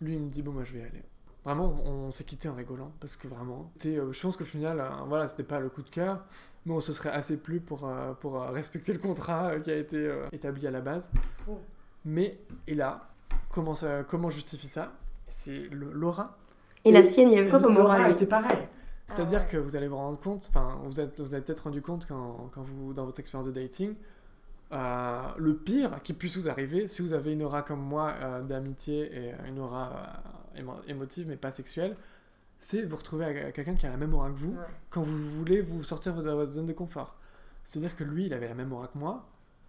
Lui, il me dit, bon, moi, je vais y aller. Vraiment, on, s'est quitté en rigolant, parce que vraiment, euh, je pense qu'au final, euh, voilà, c'était pas le coup de cœur, mais on se serait assez plu pour, euh, pour euh, respecter le contrat euh, qui a été établi à la base. Fou. Mais, et là, comment, ça, comment justifie ça? C'est l'aura. Et la sienne, il avait quoi comme L'aura aura lui était pareil. C'est-à-dire Ah ouais. que vous allez vous rendre compte, enfin, vous êtes, vous avez peut-être rendu compte quand, quand vous, dans votre expérience de dating, euh, le pire qui puisse vous arriver, si vous avez une aura comme moi euh, d'amitié et une aura euh, émo- émotive mais pas sexuelle, c'est vous retrouver quelqu'un qui a la même aura que vous Ouais. quand vous voulez vous sortir de votre zone de confort. C'est-à-dire que lui, il avait la même aura que moi,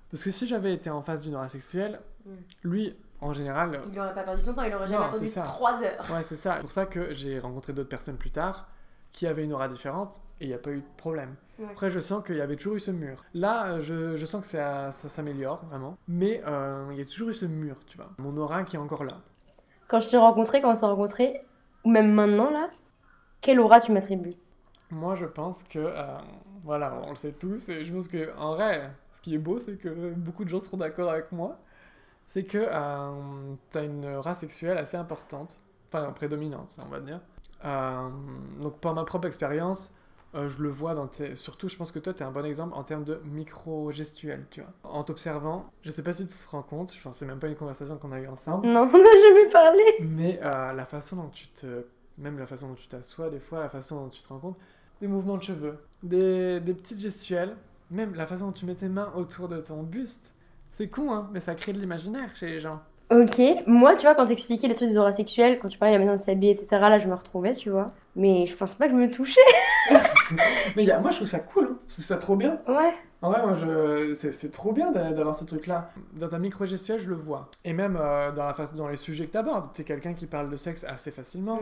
Parce que si j'avais été en face d'une aura sexuelle, Mm. lui, en général, Il n'aurait pas perdu son temps, il aurait jamais attendu c'est ça. 3 heures. ouais, c'est ça. C'est pour ça que j'ai rencontré d'autres personnes plus tard qui avaient une aura différente et il n'y a pas eu de problème. Ouais. Après, je sens qu'il y avait toujours eu ce mur. Là, euh, je, je sens que ça, ça s'améliore vraiment. Mais euh, il y a toujours eu ce mur, tu vois. Mon aura qui est encore là. Quand je t'ai rencontré, quand on s'est rencontré, ou même maintenant là, quelle aura tu m'attribues? Moi, je pense que, euh, voilà, on le sait tous, et je pense que, en vrai, ce qui est beau, c'est que beaucoup de gens seront d'accord avec moi, c'est que euh, tu as une race sexuelle assez importante, enfin prédominante, on va dire. Euh, donc, par ma propre expérience, euh, je le vois dans tes... Surtout, je pense que toi, tu es un bon exemple en termes de micro-gestuel, tu vois. En t'observant, je sais pas si tu te rends compte, je pense que c'est même pas une conversation qu'on a eue ensemble, Non, on n'a jamais parlé. mais euh, la façon dont tu te. Même la façon dont tu t'assois, des fois, la façon dont tu te rends compte, des mouvements de cheveux, des, des petites gestuelles, même la façon dont tu mets tes mains autour de ton buste. C'est con, hein, mais ça crée de l'imaginaire chez les gens. Ok, moi tu vois, quand t'expliquais les trucs des auras sexuelles, quand tu parlais de la manière de s'habiller, etc., là je me retrouvais, tu vois. Mais je pense pas que je me touchais. Mais il y a- moi, je trouve ça cool, hein. je trouve ça trop bien. Ouais. En vrai, moi, je... c'est, trop bien d'a- d'avoir ce truc-là. Dans ta micro-gestuelle, je le vois. Et même euh, dans, la face... dans les sujets que tu abordes, tu es quelqu'un qui parle de sexe assez facilement.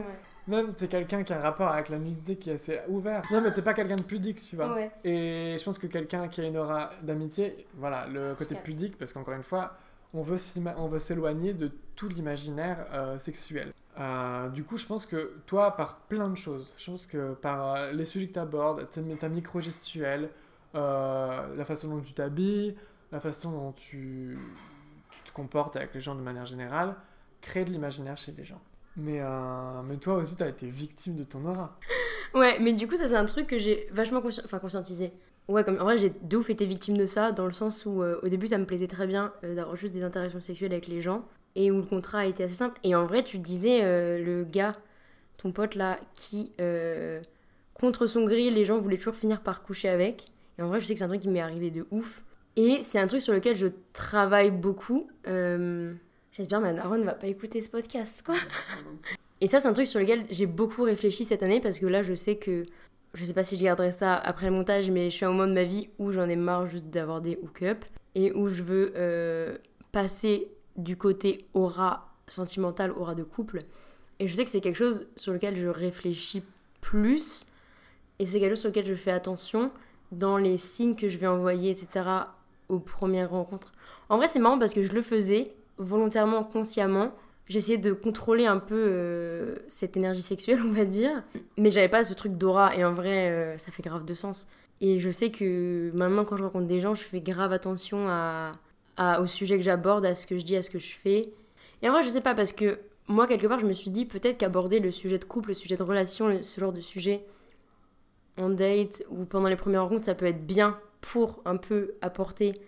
Même t'es quelqu'un qui a un rapport avec la nudité qui est assez ouvert. Non, mais t'es pas quelqu'un de pudique, tu vois. Ouais. Et je pense que quelqu'un qui a une aura d'amitié, voilà, le côté pudique, parce qu'encore une fois, on veut, s'éloigner de tout l'imaginaire euh, sexuel. Euh, du coup, je pense que toi, par plein de choses, je pense que par euh, les sujets que tu abordes, ta, micro-gestuelle, la façon dont tu t'habilles, la façon dont tu, te comportes avec les gens de manière générale, crée de l'imaginaire chez les gens. Mais, toi aussi, tu as été victime de ton aura. Ouais, mais du coup, ça, c'est un truc que j'ai vachement enfin, conscientisé. Ouais, comme en vrai, j'ai de ouf été victime de ça, dans le sens où euh, au début, ça me plaisait très bien euh, d'avoir juste des interactions sexuelles avec les gens, et où le contrat a été assez simple. Et en vrai, tu disais, euh, le gars, ton pote là, qui, contre son grille, les gens voulaient toujours finir par coucher avec. Et en vrai, je sais que c'est un truc qui m'est arrivé de ouf. Et c'est un truc sur lequel je travaille beaucoup. J'espère que ma daronne ne va pas écouter ce podcast, quoi. Et ça, c'est un truc sur lequel j'ai beaucoup réfléchi cette année parce que là, je sais que. Je sais pas si je garderai ça après le montage, mais je suis à un moment de ma vie où j'en ai marre juste d'avoir des hook-up et où je veux euh, passer du côté aura sentimentale, aura de couple. Et je sais que c'est quelque chose sur lequel je réfléchis plus et c'est quelque chose sur lequel je fais attention dans les signes que je vais envoyer, etc. aux premières rencontres. En vrai, c'est marrant parce que je le faisais volontairement, consciemment. J'essayais de contrôler un peu euh, cette énergie sexuelle, on va dire. Mais j'avais pas ce truc d'aura. Et en vrai, euh, ça fait grave de sens. Et je sais que maintenant, quand je rencontre des gens, je fais grave attention à, au sujet que j'aborde, à ce que je dis, à ce que je fais. Et en vrai, je sais pas, parce que moi, quelque part, je me suis dit peut-être qu'aborder le sujet de couple, le sujet de relation, ce genre de sujet en date ou pendant les premières rencontres, ça peut être bien pour un peu apporter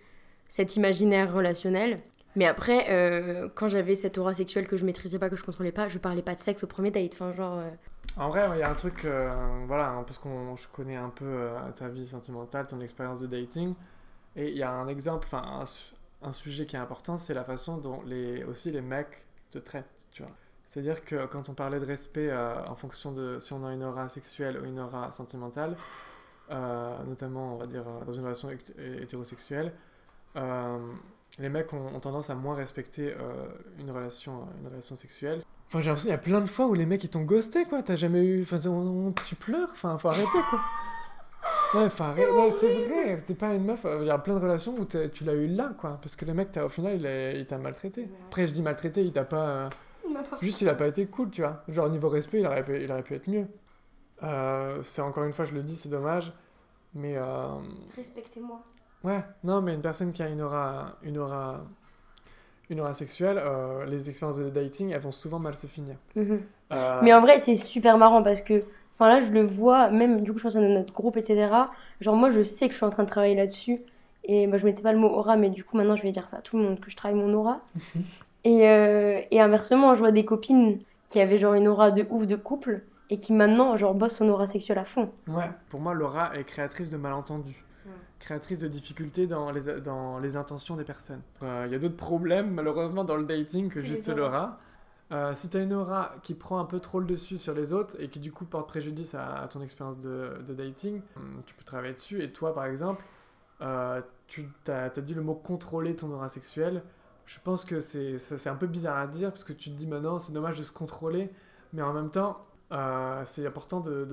cet imaginaire relationnel. Mais après, euh, quand j'avais cette aura sexuelle que je maîtrisais pas, que je contrôlais pas, je parlais pas de sexe au premier date. Enfin, genre. euh, En vrai, il y a un truc, euh, voilà, hein, parce qu'on je connais un peu ta vie sentimentale, ton expérience de dating, et il y a un exemple, enfin un, su- un sujet qui est important, c'est la façon dont les, aussi les mecs te traitent, tu vois. C'est-à-dire que quand on parlait de respect en fonction de si on a une aura sexuelle ou une aura sentimentale, notamment, on va dire, dans une relation hétérosexuelle, les mecs ont, ont tendance à moins respecter euh, une, relation, une relation sexuelle. Enfin, j'ai l'impression qu'il y a plein de fois où les mecs ils t'ont ghosté, quoi. T'as jamais eu. Enfin, on- on- tu pleures, enfin, faut arrêter, quoi. Ouais, faut arrêter. Ouais, c'est vrai, t'es pas une meuf. euh, Il y a plein de relations où tu l'as eu là, quoi. Parce que le mec, au final, il t'a maltraité. Après, je dis maltraité, il t'a pas. euh, Juste, il a pas été cool, tu vois. Genre, niveau respect, il aurait pu, il aurait pu être mieux. Euh, c'est encore une fois, je le dis, c'est dommage. Mais. euh, Respectez-moi. Ouais, non, mais une personne qui a une aura, une aura, une aura sexuelle, euh, les expériences de dating, elles vont souvent mal se finir. Mhm. Euh, Mais en vrai, c'est super marrant parce que, enfin là, je le vois, même du coup, je pense à notre groupe, etc. Genre, moi, je sais que je suis en train de travailler là-dessus. Et moi, je mettais pas le mot aura, mais du coup, maintenant, je vais dire ça à tout le monde que je travaille mon aura. et, euh, et inversement, je vois des copines qui avaient genre une aura de ouf de couple et qui maintenant, genre, bossent son aura sexuelle à fond. Ouais, pour moi, l'aura est créatrice de malentendus. Créatrice de difficultés dans les, dans les intentions des personnes. Euh, Il y a d'autres problèmes, malheureusement, dans le dating que juste l'aura. Euh, si t'as une aura qui prend un peu trop le dessus sur les autres et qui du coup porte préjudice à, à ton expérience de, de dating, hum, tu peux travailler dessus. Et toi, par exemple, euh, tu as, dit le mot contrôler ton aura sexuelle. Je pense que c'est un peu bizarre à dire parce que tu te dis maintenant c'est dommage de se contrôler, mais en même temps euh, c'est important de,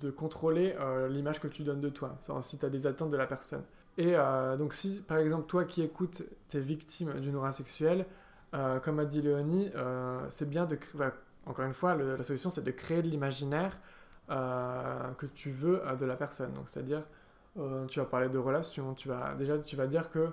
de, contrôler euh, l'image que tu donnes de toi, si tu as des attentes de la personne. Et euh, donc si par exemple toi qui écoutes, tu es victime d'une aura sexuelle, comme a dit Léonie, c'est bien de... Bah, encore une fois, la solution c'est de créer de l'imaginaire que tu veux de la personne. Donc c'est-à-dire, tu vas parler de relations, tu vas, déjà tu vas dire que...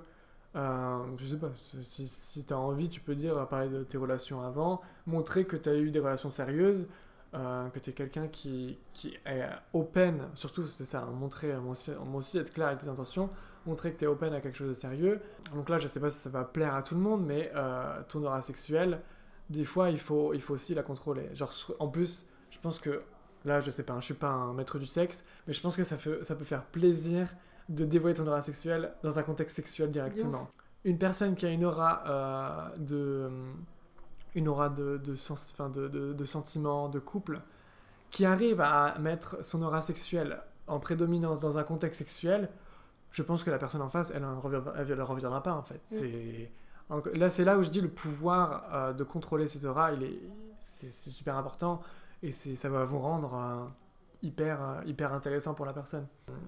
je sais pas, si, si tu as envie, tu peux dire, parler de tes relations avant, montrer que tu as eu des relations sérieuses, euh, que tu es quelqu'un qui, qui est open, surtout c'est ça, hein, montrer, moi aussi, aussi, être clair avec tes intentions, montrer que tu es open à quelque chose de sérieux. Donc là, je sais pas si ça va plaire à tout le monde, mais euh, ton aura sexuelle, des fois, il faut, il faut aussi la contrôler. Genre, en plus, je pense que, là, je sais pas, hein, je suis pas un maître du sexe, mais je pense que ça, fait, ça peut faire plaisir de dévoiler ton aura sexuelle dans un contexte sexuel directement. Une personne qui a une aura euh, de une aura de, de, sens, de, de, de sentiments, de couple, qui arrive à mettre son aura sexuelle en prédominance dans un contexte sexuel, je pense que la personne en face, elle ne reviendra pas en fait. Mm. C'est là, c'est là où je dis le pouvoir euh, de contrôler ses auras, il est, c'est, super important et c'est, ça va vous rendre euh, hyper, euh, hyper intéressant pour la personne.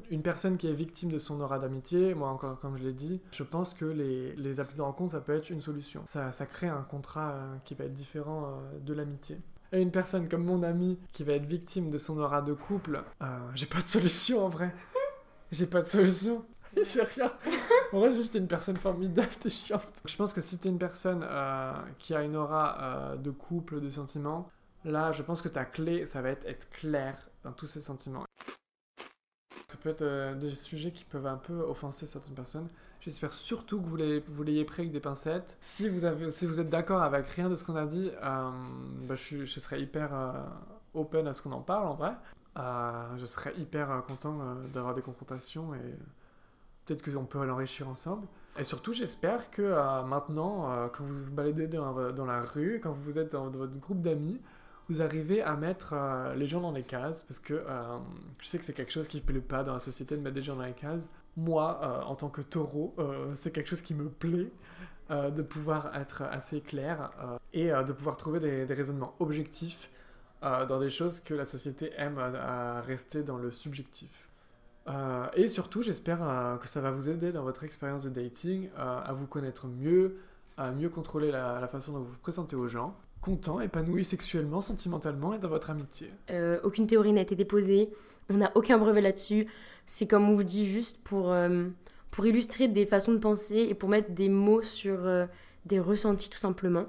Une personne qui est victime de son aura d'amitié, moi encore comme je l'ai dit, je pense que les, les appels de rencontre, ça peut être une solution. Ça, ça crée un contrat euh, qui va être différent euh, de l'amitié. Et une personne comme mon ami qui va être victime de son aura de couple, j'ai pas de solution en vrai. J'ai pas de solution. j'ai rien. En vrai, juste une personne formidable, t'es chiante. Je pense que si t'es une personne qui a une aura de couple, de sentiments, là, je pense que ta clé, ça va être être clair dans tous ces sentiments. Ça peut être euh, des sujets qui peuvent un peu offenser certaines personnes. J'espère surtout que vous l'ayez pris avec des pincettes. Si vous, êtes d'accord avec rien de ce qu'on a dit, euh, bah, je, je, serais hyper euh, open à ce qu'on en parle en vrai. je serais hyper content d'avoir des confrontations et peut-être qu'on peut l'enrichir ensemble. Et surtout, j'espère que maintenant, quand vous vous baladez dans, la rue, quand vous êtes dans votre groupe d'amis, vous arrivez à mettre euh, les gens dans les cases parce que euh, je sais que c'est quelque chose qui ne plaît pas dans la société de mettre des gens dans les cases. Moi, euh, en tant que taureau, c'est quelque chose qui me plaît de pouvoir être assez clair et de pouvoir trouver des, raisonnements objectifs dans des choses que la société aime à rester dans le subjectif. et surtout, j'espère que ça va vous aider dans votre expérience de dating à vous connaître mieux, à mieux contrôler la façon dont vous vous présentez aux gens content, épanoui sexuellement, sentimentalement et dans votre amitié. Euh, aucune théorie n'a été déposée, on n'a aucun brevet là-dessus. C'est comme on vous dit juste pour, euh, pour illustrer des façons de penser et pour mettre des mots sur euh, des ressentis tout simplement.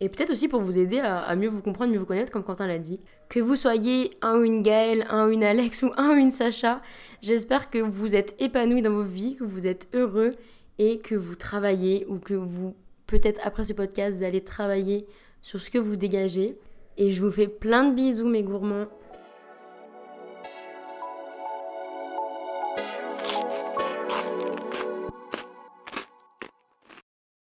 Et peut-être aussi pour vous aider à, mieux vous comprendre, mieux vous connaître, comme Quentin l'a dit. Que vous soyez un ou une Gaëlle, un ou une Alex ou un ou une Sacha, j'espère que vous êtes épanoui dans vos vies, que vous êtes heureux et que vous travaillez ou que vous, peut-être après ce podcast, vous allez travailler sur ce que vous dégagez. Et je vous fais plein de bisous mes gourmands.